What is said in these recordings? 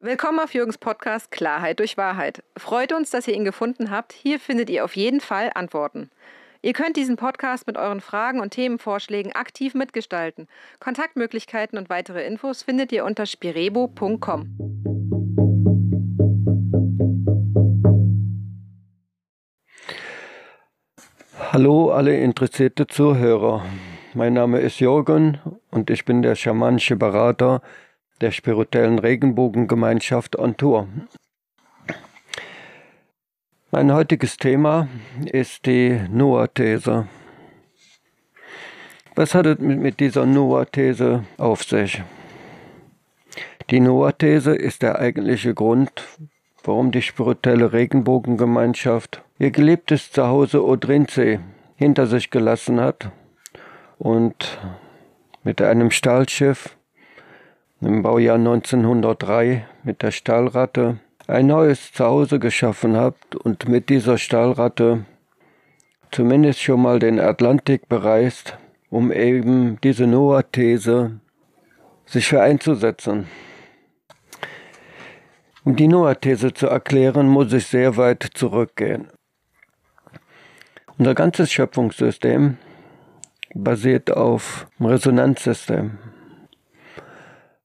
Willkommen auf Jürgens Podcast Klarheit durch Wahrheit. Freut uns, dass ihr ihn gefunden habt. Hier findet ihr auf jeden Fall Antworten. Ihr könnt diesen Podcast mit euren Fragen und Themenvorschlägen aktiv mitgestalten. Kontaktmöglichkeiten und weitere Infos findet ihr unter spirebo.com. Hallo alle interessierte Zuhörer. Mein Name ist Jürgen und ich bin der schamanische Berater der spirituellen Regenbogengemeinschaft on Tour. Mein heutiges Thema ist die Noah-These. Was hat es mit dieser Noah-These auf sich? Die Noah-These ist der eigentliche Grund, warum die spirituelle Regenbogengemeinschaft ihr geliebtes Zuhause Odrinsee hinter sich gelassen hat und mit einem Stahlschiff im Baujahr 1903 mit der Stahlratte ein neues Zuhause geschaffen habt und mit dieser Stahlratte zumindest schon mal den Atlantik bereist, um eben diese Noah-These sich für einzusetzen. Um die Noah-These zu erklären, muss ich sehr weit zurückgehen. Unser ganzes Schöpfungssystem basiert auf dem Resonanzsystem.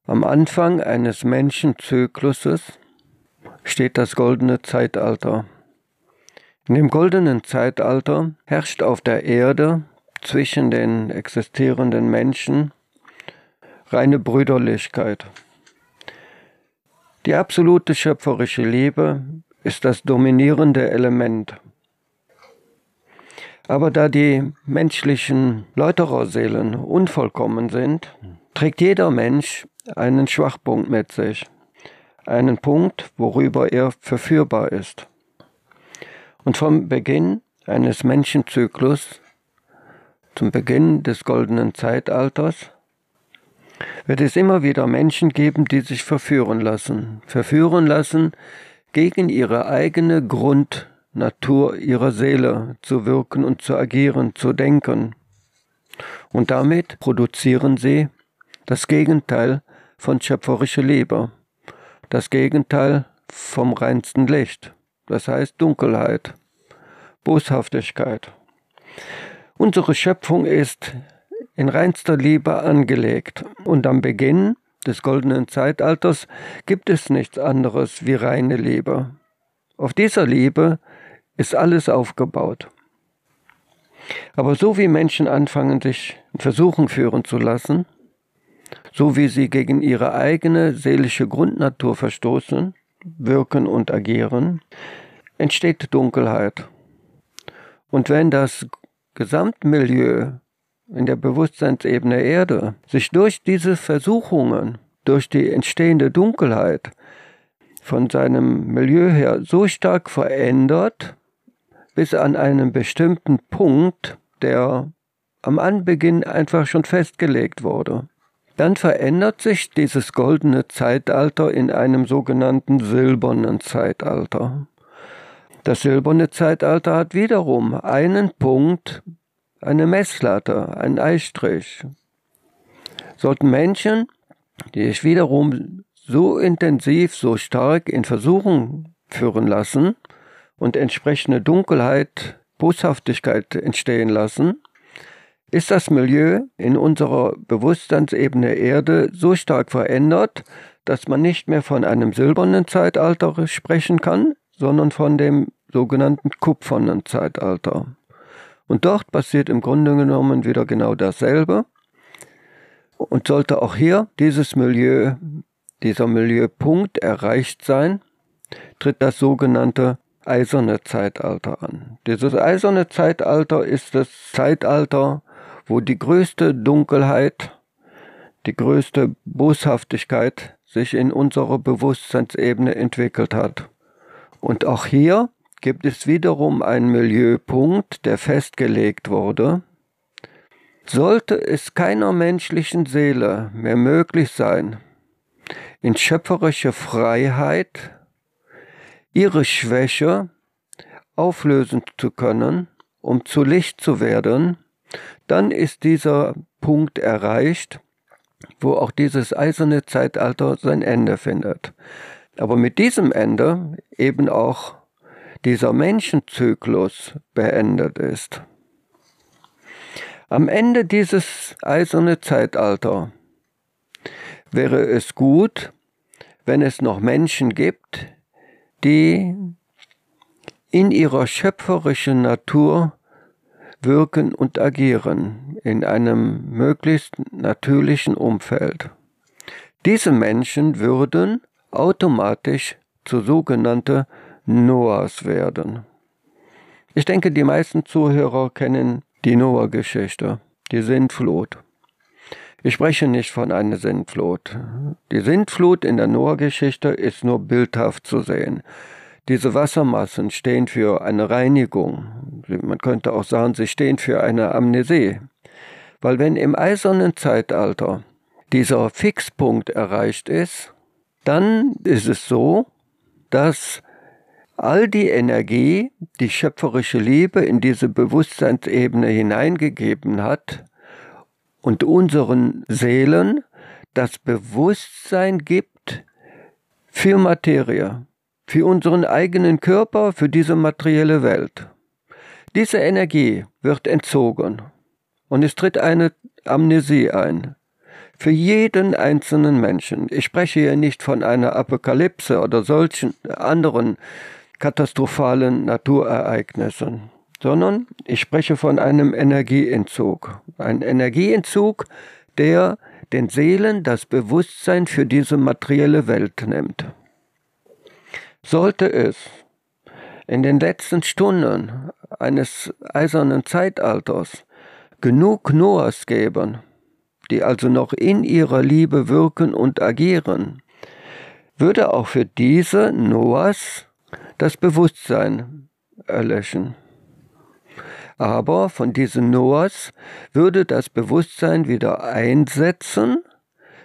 Am Anfang eines Menschenzykluses steht das goldene Zeitalter. In dem goldenen Zeitalter herrscht auf der Erde zwischen den existierenden Menschen reine Brüderlichkeit. Die absolute schöpferische Liebe ist das dominierende Element. Aber da die menschlichen Läutererseelen unvollkommen sind, trägt jeder Mensch einen Schwachpunkt mit sich, einen Punkt, worüber er verführbar ist. Und vom Beginn eines Menschenzyklus zum Beginn des goldenen Zeitalters wird es immer wieder Menschen geben, die sich verführen lassen, verführen lassen, gegen ihre eigene Grundnatur ihrer Seele zu wirken und zu agieren, zu denken. Und damit produzieren sie das Gegenteil von schöpferischer Liebe, das Gegenteil vom reinsten Licht, das heißt Dunkelheit, Boshaftigkeit. Unsere Schöpfung ist in reinster Liebe angelegt und am Beginn des goldenen Zeitalters gibt es nichts anderes wie reine Liebe. Auf dieser Liebe ist alles aufgebaut. Aber so wie Menschen anfangen, sich in Versuchen führen zu lassen, so wie sie gegen ihre eigene seelische Grundnatur verstoßen, wirken und agieren, entsteht Dunkelheit. Und wenn das Gesamtmilieu in der Bewusstseinsebene Erde sich durch diese Versuchungen, durch die entstehende Dunkelheit von seinem Milieu her so stark verändert, bis an einen bestimmten Punkt, der am Anbeginn einfach schon festgelegt wurde. Dann verändert sich dieses goldene Zeitalter in einem sogenannten silbernen Zeitalter. Das silberne Zeitalter hat wiederum einen Punkt, eine Messlatte, einen Eistrich. Sollten Menschen, die sich wiederum so intensiv, so stark in Versuchung führen lassen und entsprechende Dunkelheit, Boshaftigkeit entstehen lassen, ist das Milieu in unserer Bewusstseinsebene Erde so stark verändert, dass man nicht mehr von einem silbernen Zeitalter sprechen kann, sondern von dem sogenannten kupfernen Zeitalter. Und dort passiert im Grunde genommen wieder genau dasselbe. Und sollte auch hier dieses Milieu, dieser Milieupunkt erreicht sein, tritt das sogenannte eiserne Zeitalter an. Dieses eiserne Zeitalter ist das Zeitalter, wo die größte Dunkelheit, die größte Boshaftigkeit sich in unserer Bewusstseinsebene entwickelt hat. Und auch hier gibt es wiederum einen Milieupunkt, der festgelegt wurde. Sollte es keiner menschlichen Seele mehr möglich sein, in schöpferische Freiheit ihre Schwäche auflösen zu können, um zu Licht zu werden, dann ist dieser Punkt erreicht, wo auch dieses eiserne Zeitalter sein Ende findet. aber mit diesem Ende eben auch dieser Menschenzyklus beendet ist. Am Ende dieses eiserne Zeitalter wäre es gut, wenn es noch Menschen gibt, die in ihrer schöpferischen Natur wirken und agieren in einem möglichst natürlichen Umfeld. Diese Menschen würden automatisch zu sogenannte Noahs werden. Ich denke, die meisten Zuhörer kennen die Noah-Geschichte, die Sintflut. Ich spreche nicht von einer Sintflut. Die Sintflut in der Noah-Geschichte ist nur bildhaft zu sehen. Diese Wassermassen stehen für eine Reinigung. Man könnte auch sagen, sie stehen für eine Amnesie. Weil wenn im eisernen Zeitalter dieser Fixpunkt erreicht ist, dann ist es so, dass all die Energie, die schöpferische Liebe in diese Bewusstseinsebene hineingegeben hat und unseren Seelen das Bewusstsein gibt für Materie, für unseren eigenen Körper, für diese materielle Welt. Diese Energie wird entzogen und es tritt eine Amnesie ein. Für jeden einzelnen Menschen. Ich spreche hier nicht von einer Apokalypse oder solchen anderen katastrophalen Naturereignissen, sondern ich spreche von einem Energieentzug. Ein Energieentzug, der den Seelen das Bewusstsein für diese materielle Welt nimmt. Sollte es in den letzten Stunden eines eisernen Zeitalters genug Noahs geben, die also noch in ihrer Liebe wirken und agieren, würde auch für diese Noahs das Bewusstsein erlöschen. Aber von diesen Noahs würde das Bewusstsein wieder einsetzen,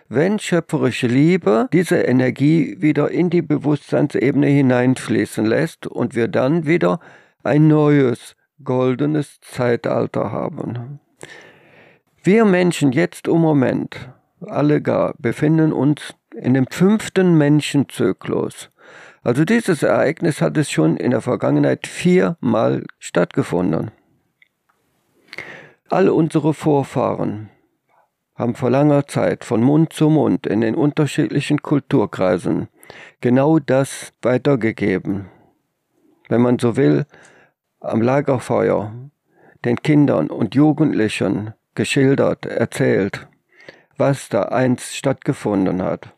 wenn schöpferische Liebe diese Energie wieder in die Bewusstseinsebene hineinfließen lässt und wir dann wieder ein neues goldenes Zeitalter haben. Wir Menschen jetzt im Moment, alle gar, befinden uns in dem fünften Menschenzyklus. Also dieses Ereignis hat es schon in der Vergangenheit viermal stattgefunden. All unsere Vorfahren haben vor langer Zeit von Mund zu Mund in den unterschiedlichen Kulturkreisen genau das weitergegeben. Wenn man so will, am Lagerfeuer den Kindern und Jugendlichen geschildert, erzählt, was da einst stattgefunden hat.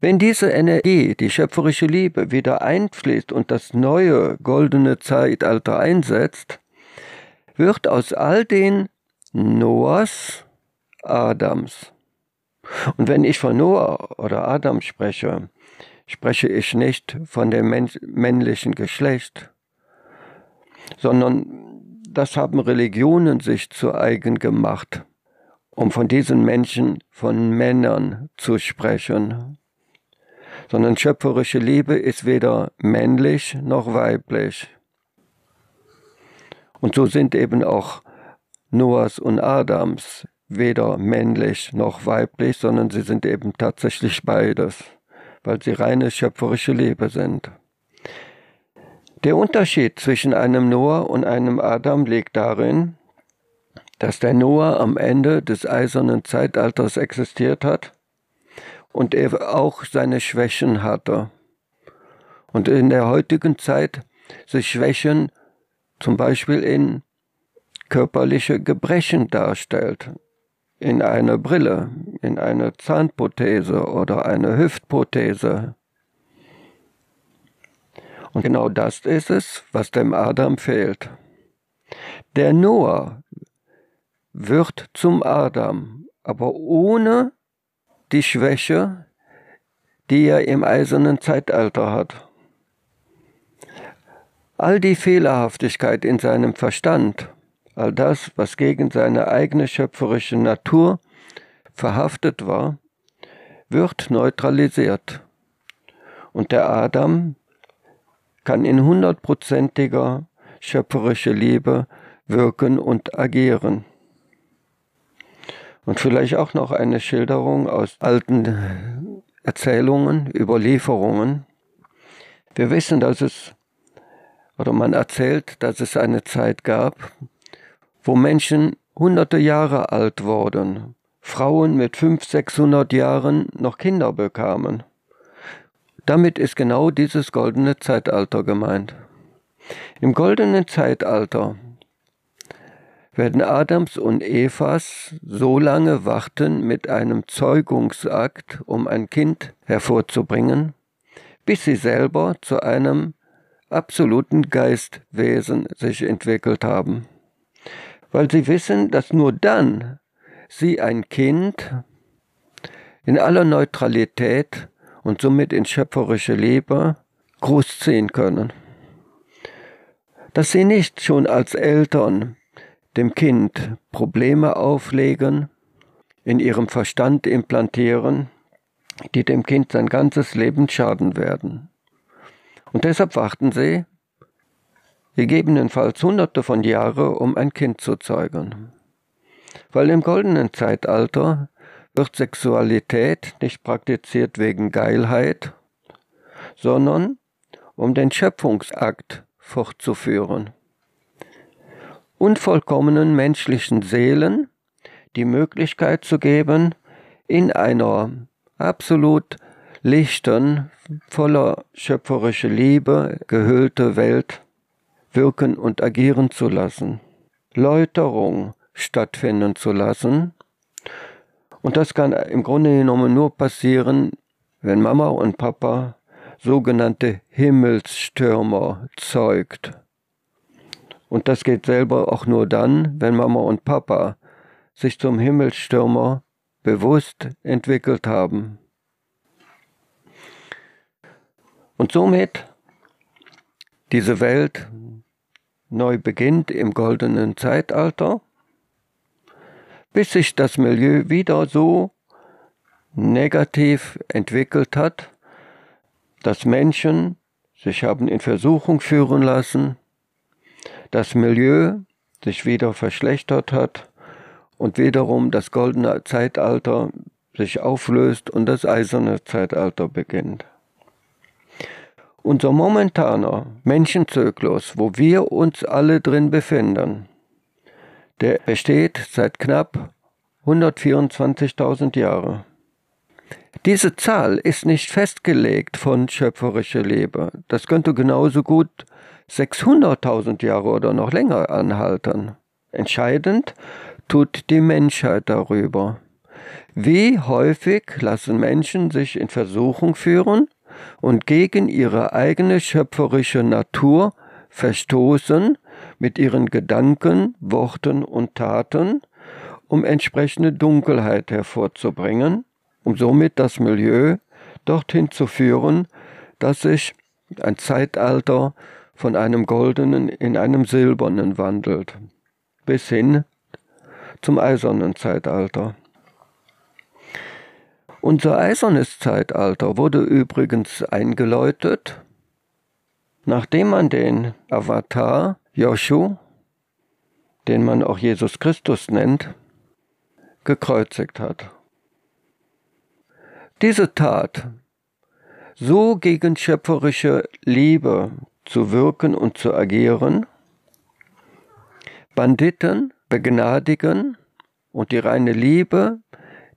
Wenn diese Energie, die schöpferische Liebe, wieder einfließt und das neue goldene Zeitalter einsetzt, wird aus all den Noahs Adams. Und wenn ich von Noah oder Adam spreche, spreche ich nicht von dem männlichen Geschlecht, sondern das haben Religionen sich zu eigen gemacht, um von diesen Menschen, von Männern zu sprechen sondern schöpferische Liebe ist weder männlich noch weiblich. Und so sind eben auch Noahs und Adams weder männlich noch weiblich, sondern sie sind eben tatsächlich beides, weil sie reine schöpferische Liebe sind. Der Unterschied zwischen einem Noah und einem Adam liegt darin, dass der Noah am Ende des eisernen Zeitalters existiert hat und er auch seine Schwächen hatte. Und in der heutigen Zeit sich Schwächen zum Beispiel in körperliche Gebrechen darstellt, in eine Brille, in eine Zahnprothese oder eine Hüftprothese. Und genau das ist es, was dem Adam fehlt. Der Noah wird zum Adam, aber ohne die Schwäche, die er im eisernen Zeitalter hat. All die Fehlerhaftigkeit in seinem Verstand, all das, was gegen seine eigene schöpferische Natur verhaftet war, wird neutralisiert. Und der Adam kann in hundertprozentiger schöpferischer Liebe wirken und agieren. Und vielleicht auch noch eine Schilderung aus alten Erzählungen, Überlieferungen. Wir wissen, dass es, oder man erzählt, dass es eine Zeit gab, wo Menschen hunderte Jahre alt wurden, Frauen mit 500, 600 Jahren noch Kinder bekamen. Damit ist genau dieses goldene Zeitalter gemeint. Im goldenen Zeitalter werden Adams und Evas so lange warten mit einem Zeugungsakt, um ein Kind hervorzubringen, bis sie selber zu einem absoluten Geistwesen sich entwickelt haben. Weil sie wissen, dass nur dann sie ein Kind in aller Neutralität und somit in schöpferische Liebe großziehen können. Dass sie nicht schon als Eltern dem Kind Probleme auflegen, in ihrem Verstand implantieren, die dem Kind sein ganzes Leben schaden werden. Und deshalb warten sie, gegebenenfalls hunderte von Jahren, um ein Kind zu zeugen. Weil im goldenen Zeitalter wird Sexualität nicht praktiziert wegen Geilheit, sondern um den Schöpfungsakt fortzuführen unvollkommenen menschlichen Seelen die Möglichkeit zu geben, in einer absolut lichten, voller schöpferischer Liebe gehüllte Welt wirken und agieren zu lassen, Läuterung stattfinden zu lassen. Und das kann im Grunde genommen nur passieren, wenn Mama und Papa sogenannte Himmelsstürmer zeugt. Und das geht selber auch nur dann, wenn Mama und Papa sich zum Himmelsstürmer bewusst entwickelt haben. Und somit diese Welt neu beginnt im goldenen Zeitalter, bis sich das Milieu wieder so negativ entwickelt hat, dass Menschen sich haben in Versuchung führen lassen, das Milieu sich wieder verschlechtert hat und wiederum das goldene Zeitalter sich auflöst und das eiserne Zeitalter beginnt. Unser momentaner Menschenzyklus, wo wir uns alle drin befinden, der besteht seit knapp 124.000 Jahren. Diese Zahl ist nicht festgelegt von schöpferischer Liebe. Das könnte genauso gut 600.000 Jahre oder noch länger anhalten. Entscheidend tut die Menschheit darüber. Wie häufig lassen Menschen sich in Versuchung führen und gegen ihre eigene schöpferische Natur verstoßen mit ihren Gedanken, Worten und Taten, um entsprechende Dunkelheit hervorzubringen, um somit das Milieu dorthin zu führen, dass sich ein Zeitalter von einem goldenen in einem silbernen wandelt, bis hin zum eisernen Zeitalter. Unser eisernes Zeitalter wurde übrigens eingeläutet, nachdem man den Avatar Joshu, den man auch Jesus Christus nennt, gekreuzigt hat. Diese Tat, so gegen schöpferische Liebe zu wirken und zu agieren, Banditen begnadigen und die reine Liebe,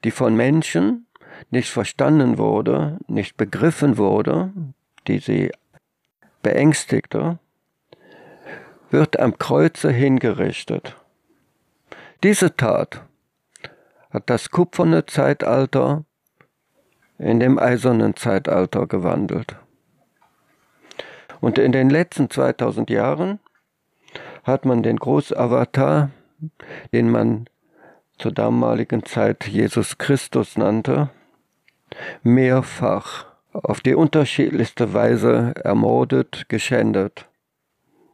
die von Menschen nicht verstanden wurde, nicht begriffen wurde, die sie beängstigte, wird am Kreuze hingerichtet. Diese Tat hat das kupferne Zeitalter in dem eisernen Zeitalter gewandelt. Und in den letzten 2000 Jahren hat man den Großavatar, den man zur damaligen Zeit Jesus Christus nannte, mehrfach auf die unterschiedlichste Weise ermordet, geschändet.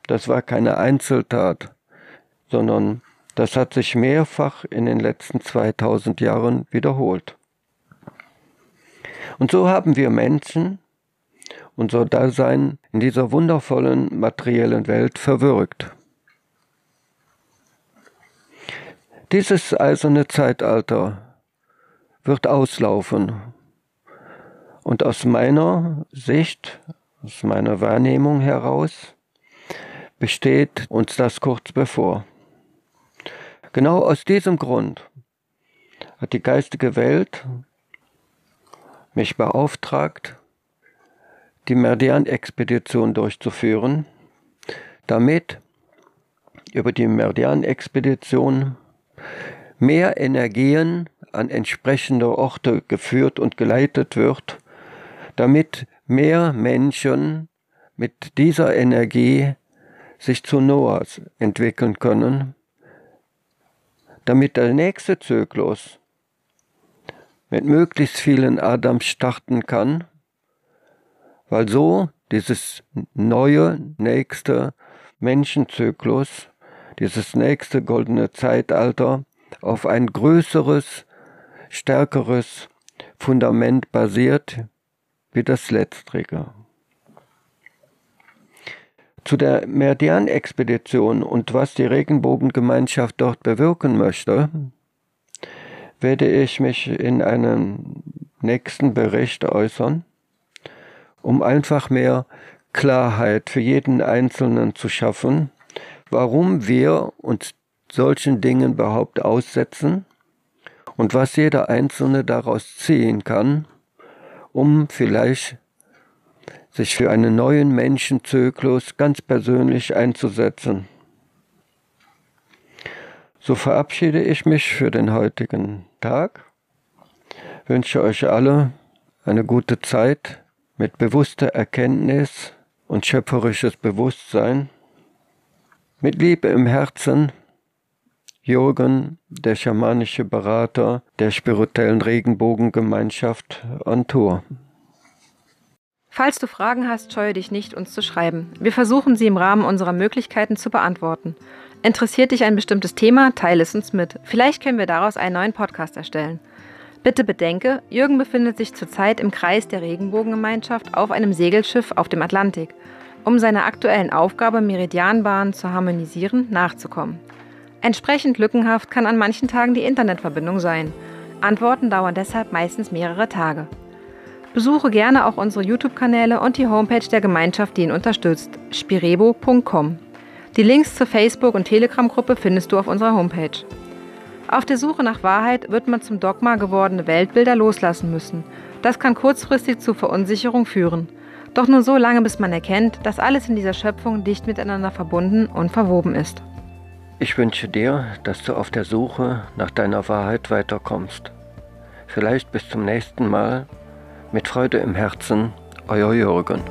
Das war keine Einzeltat, sondern das hat sich mehrfach in den letzten 2000 Jahren wiederholt. Und so haben wir Menschen unser Dasein in dieser wundervollen materiellen Welt verwirkt. Dieses eiserne Zeitalter wird auslaufen Und aus meiner Sicht, aus meiner Wahrnehmung heraus, besteht uns das kurz bevor. Genau aus diesem Grund hat die geistige Welt mich beauftragt, die Meridian-Expedition durchzuführen, damit über die Meridian-Expedition mehr Energien an entsprechende Orte geführt und geleitet wird, damit mehr Menschen mit dieser Energie sich zu Noahs entwickeln können, damit der nächste Zyklus mit möglichst vielen Adams starten kann, weil so dieses neue, nächste Menschenzyklus, dieses nächste goldene Zeitalter auf ein größeres, stärkeres Fundament basiert wie das letztrige. Zu der Meridian-Expedition und was die Regenbogengemeinschaft dort bewirken möchte, werde ich mich in einem nächsten Bericht äußern, um einfach mehr Klarheit für jeden Einzelnen zu schaffen, warum wir uns solchen Dingen überhaupt aussetzen und was jeder Einzelne daraus ziehen kann, um vielleicht sich für einen neuen Menschenzyklus ganz persönlich einzusetzen. So verabschiede ich mich für den heutigen Tag, wünsche euch alle eine gute Zeit mit bewusster Erkenntnis und schöpferisches Bewusstsein, mit Liebe im Herzen, Jürgen, der schamanische Berater der spirituellen Regenbogengemeinschaft on Tour. Falls du Fragen hast, scheue dich nicht, uns zu schreiben. Wir versuchen sie im Rahmen unserer Möglichkeiten zu beantworten. Interessiert dich ein bestimmtes Thema? Teile es uns mit. Vielleicht können wir daraus einen neuen Podcast erstellen. Bitte bedenke, Jürgen befindet sich zurzeit im Kreis der Regenbogengemeinschaft auf einem Segelschiff auf dem Atlantik, um seiner aktuellen Aufgabe, Meridianbahnen zu harmonisieren, nachzukommen. Entsprechend lückenhaft kann an manchen Tagen die Internetverbindung sein. Antworten dauern deshalb meistens mehrere Tage. Besuche gerne auch unsere YouTube-Kanäle und die Homepage der Gemeinschaft, die ihn unterstützt, spirebo.com. Die Links zur Facebook- und Telegram-Gruppe findest du auf unserer Homepage. Auf der Suche nach Wahrheit wird man zum Dogma gewordene Weltbilder loslassen müssen. Das kann kurzfristig zu Verunsicherung führen. Doch nur so lange, bis man erkennt, dass alles in dieser Schöpfung dicht miteinander verbunden und verwoben ist. Ich wünsche dir, dass du auf der Suche nach deiner Wahrheit weiterkommst. Vielleicht bis zum nächsten Mal. Mit Freude im Herzen, euer Jürgen.